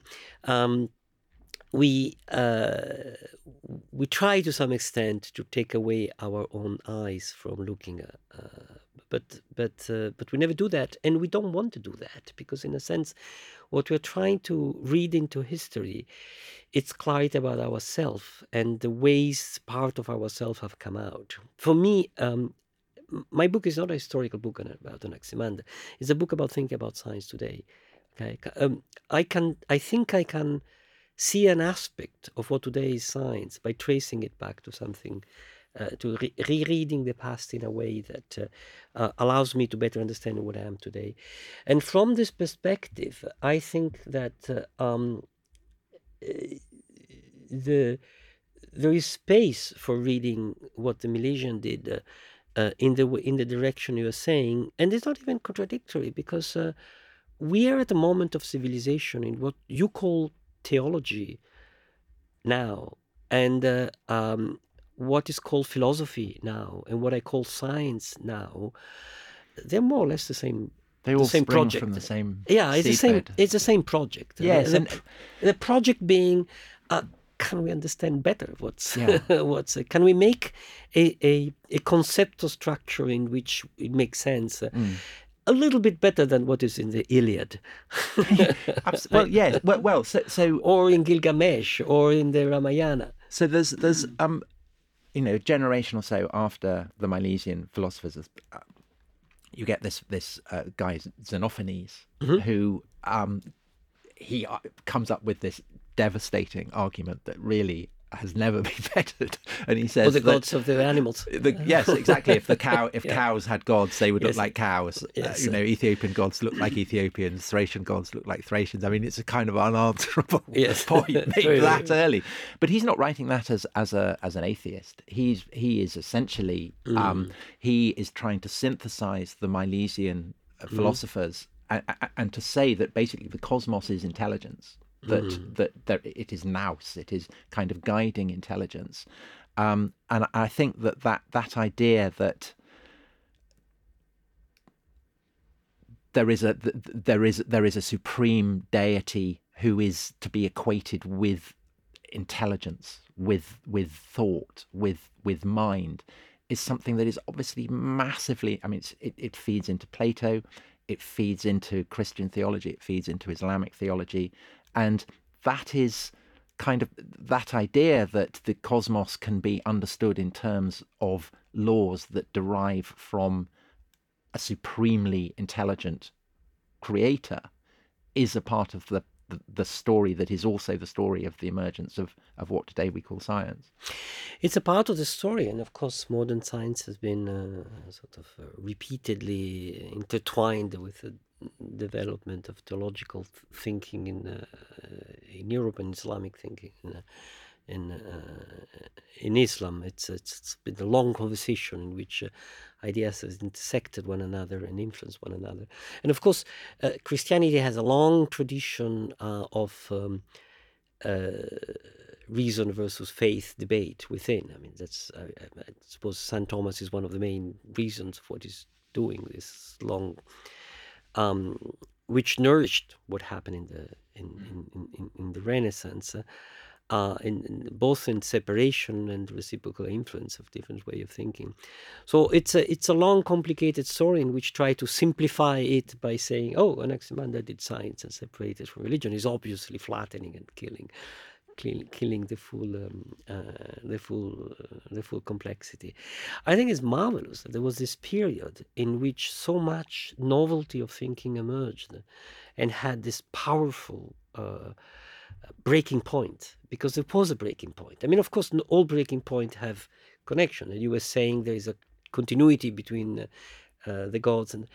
um, we uh, we try to some extent to take away our own eyes from looking. Uh, but but uh, but we never do that, and we don't want to do that because, in a sense, what we're trying to read into history, it's clarity about ourselves and the ways part of ourselves have come out. For me, um, my book is not a historical book about Anaximander. It's a book about thinking about science today. Okay, um, I can, I think I can see an aspect of what today is science by tracing it back to something, uh, to re- rereading the past in a way that uh, uh, allows me to better understand what I am today. And from this perspective, I think that uh, um, uh, the there is space for reading what the Milesian did uh, in the in the direction you are saying, and it's not even contradictory because we are at a moment of civilization in what you call theology now, and uh, um, what is called philosophy now, and what I call science now. They're more or less the same they all the same spring project. from the same. Yeah, it's the same. bed. It's the same project. Yes, the, and- the project being, uh, can we understand better what's Yeah. what's uh, can we make a, a a conceptual structure in which it makes sense. Mm. A little bit better than what is in the Iliad, well, yes. Well, well so, so or in Gilgamesh, or in the Ramayana. So there's there's um, you know, a generation or so after the Milesian philosophers, uh, you get this this uh, guy Xenophanes who um, he uh, comes up with this devastating argument that really has never been vetted, and he says Or the gods of the animals. the, yes, exactly. If the cow, if Yeah. cows had gods, they would look like cows. Uh, Yes. you know, Ethiopian gods look like Ethiopians. Thracian gods look like Thracians. I mean, it's a kind of unanswerable Yes. point made that early. But he's not writing that as as a as an atheist. He's he is essentially Mm. um, he is trying to synthesize the Milesian uh, Mm. philosophers and, and to say that basically the cosmos is intelligence. That Mm. that that it is nous. It is kind of guiding intelligence. Um, and I think that, that that idea that there is a th- th- there is there is a supreme deity who is to be equated with intelligence, with with thought, with with mind, is something that is obviously massively. I mean, it's, it it feeds into Plato, it feeds into Christian theology, it feeds into Islamic theology, and that is kind of that idea that the cosmos can be understood in terms of laws that derive from a supremely intelligent creator is a part of the, the the story that is also the story of the emergence of of what today we call science. It's a part of the story, and of course, modern science has been uh, sort of uh, repeatedly intertwined with the development of theological th- thinking in uh, in Europe and Islamic thinking in in, uh, in Islam. It's, it's it's been a long conversation in which uh, ideas have intersected one another and influenced one another. And of course, uh, Christianity has a long tradition uh, of. Um, uh, reason versus faith debate within. I mean, that's I, I, suppose St. Thomas is one of the main reasons of what he's doing this long um, which nourished what happened in the in in, in, in the Renaissance. Uh, in, in, both in separation and reciprocal influence of different way of thinking. So it's a it's a long, complicated story in which try to simplify it by saying, "Oh, Anaximander did science and separated from religion." is obviously flattening and killing killing the full um, uh, the full uh, the full complexity. I think it's marvelous that there was this period in which so much novelty of thinking emerged, and had this powerful. Uh, breaking point because there was a breaking point. I mean, of course, all breaking point have connection. And you were saying there is a continuity between uh, the gods and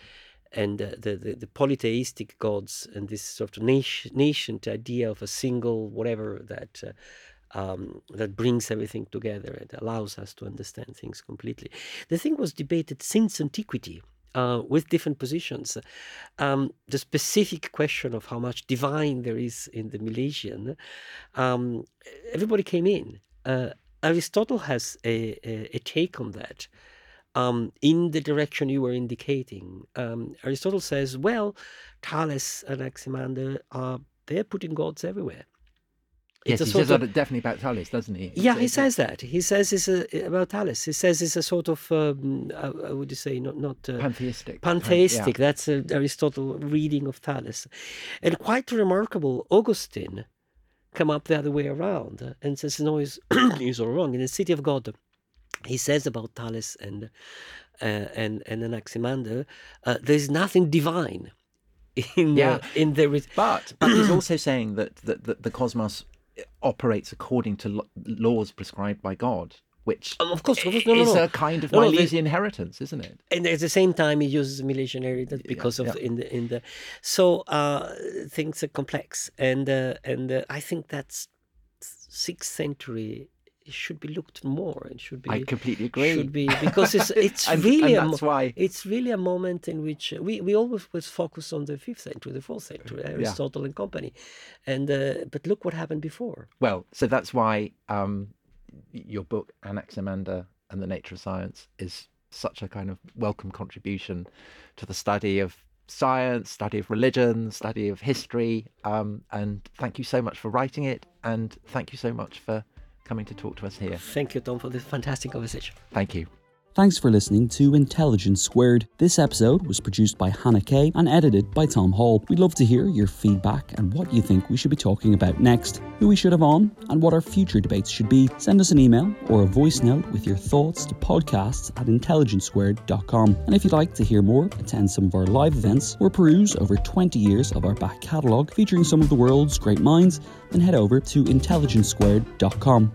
and uh, the, the, the polytheistic gods and this sort of nation, idea of a single whatever that uh, um, that brings everything together and allows us to understand things completely. The thing was debated since antiquity. Uh, with different positions. Um, the specific question of how much divine there is in the Milesian, um, everybody came in. Uh, Aristotle has a, a, a, take on that um, in the direction you were indicating. Um, Aristotle says, well, Thales and Anaximander are they're putting gods everywhere. It's yes, he says of, that definitely about Thales, doesn't he? Yeah, he says that. He says it's a, about Thales. He says it's a sort of, um, uh, how would you say, not not uh, pantheistic. Pantheistic. Yeah. That's a Aristotle reading of Thales, and quite remarkable. Augustine come up the other way around and says no, he's, he's all wrong. In the City of God, he says about Thales and uh, and and Anaximander, uh, there's nothing divine in yeah. the, in the but but he's also saying that, that, that the cosmos operates according to laws prescribed by God which um, of course, of course no, no, no. is a kind of Milesian inheritance, isn't it? And at the same time, he uses Milesian inheritance because yeah, of yeah. in the in the so uh, things are complex, and uh, and uh, I think that's sixth century should be looked more It should be I completely agree should be because it's it's and, really and that's a, why it's really a moment in which we, we always was focused on the fifth century the fourth century Aristotle yeah. and company and uh, but look what happened before well so that's why um, your book Anaximander and the Nature of Science is such a kind of welcome contribution to the study of science, study of religion, study of history. Um, and thank you so much for writing it. And thank you so much for coming to talk to us here. Thank you, Tom, for this fantastic conversation. Thank you. Thanks for listening to Intelligence Squared. This episode was produced by Hannah Kay and edited by Tom Hall. We'd love to hear your feedback and what you think we should be talking about next, who we should have on, and what our future debates should be. Send us an email or a voice note with your thoughts to podcasts at intelligencesquared.com. And if you'd like to hear more, attend some of our live events, or peruse over 20 years of our back catalogue featuring some of the world's great minds, then head over to intelligencesquared.com.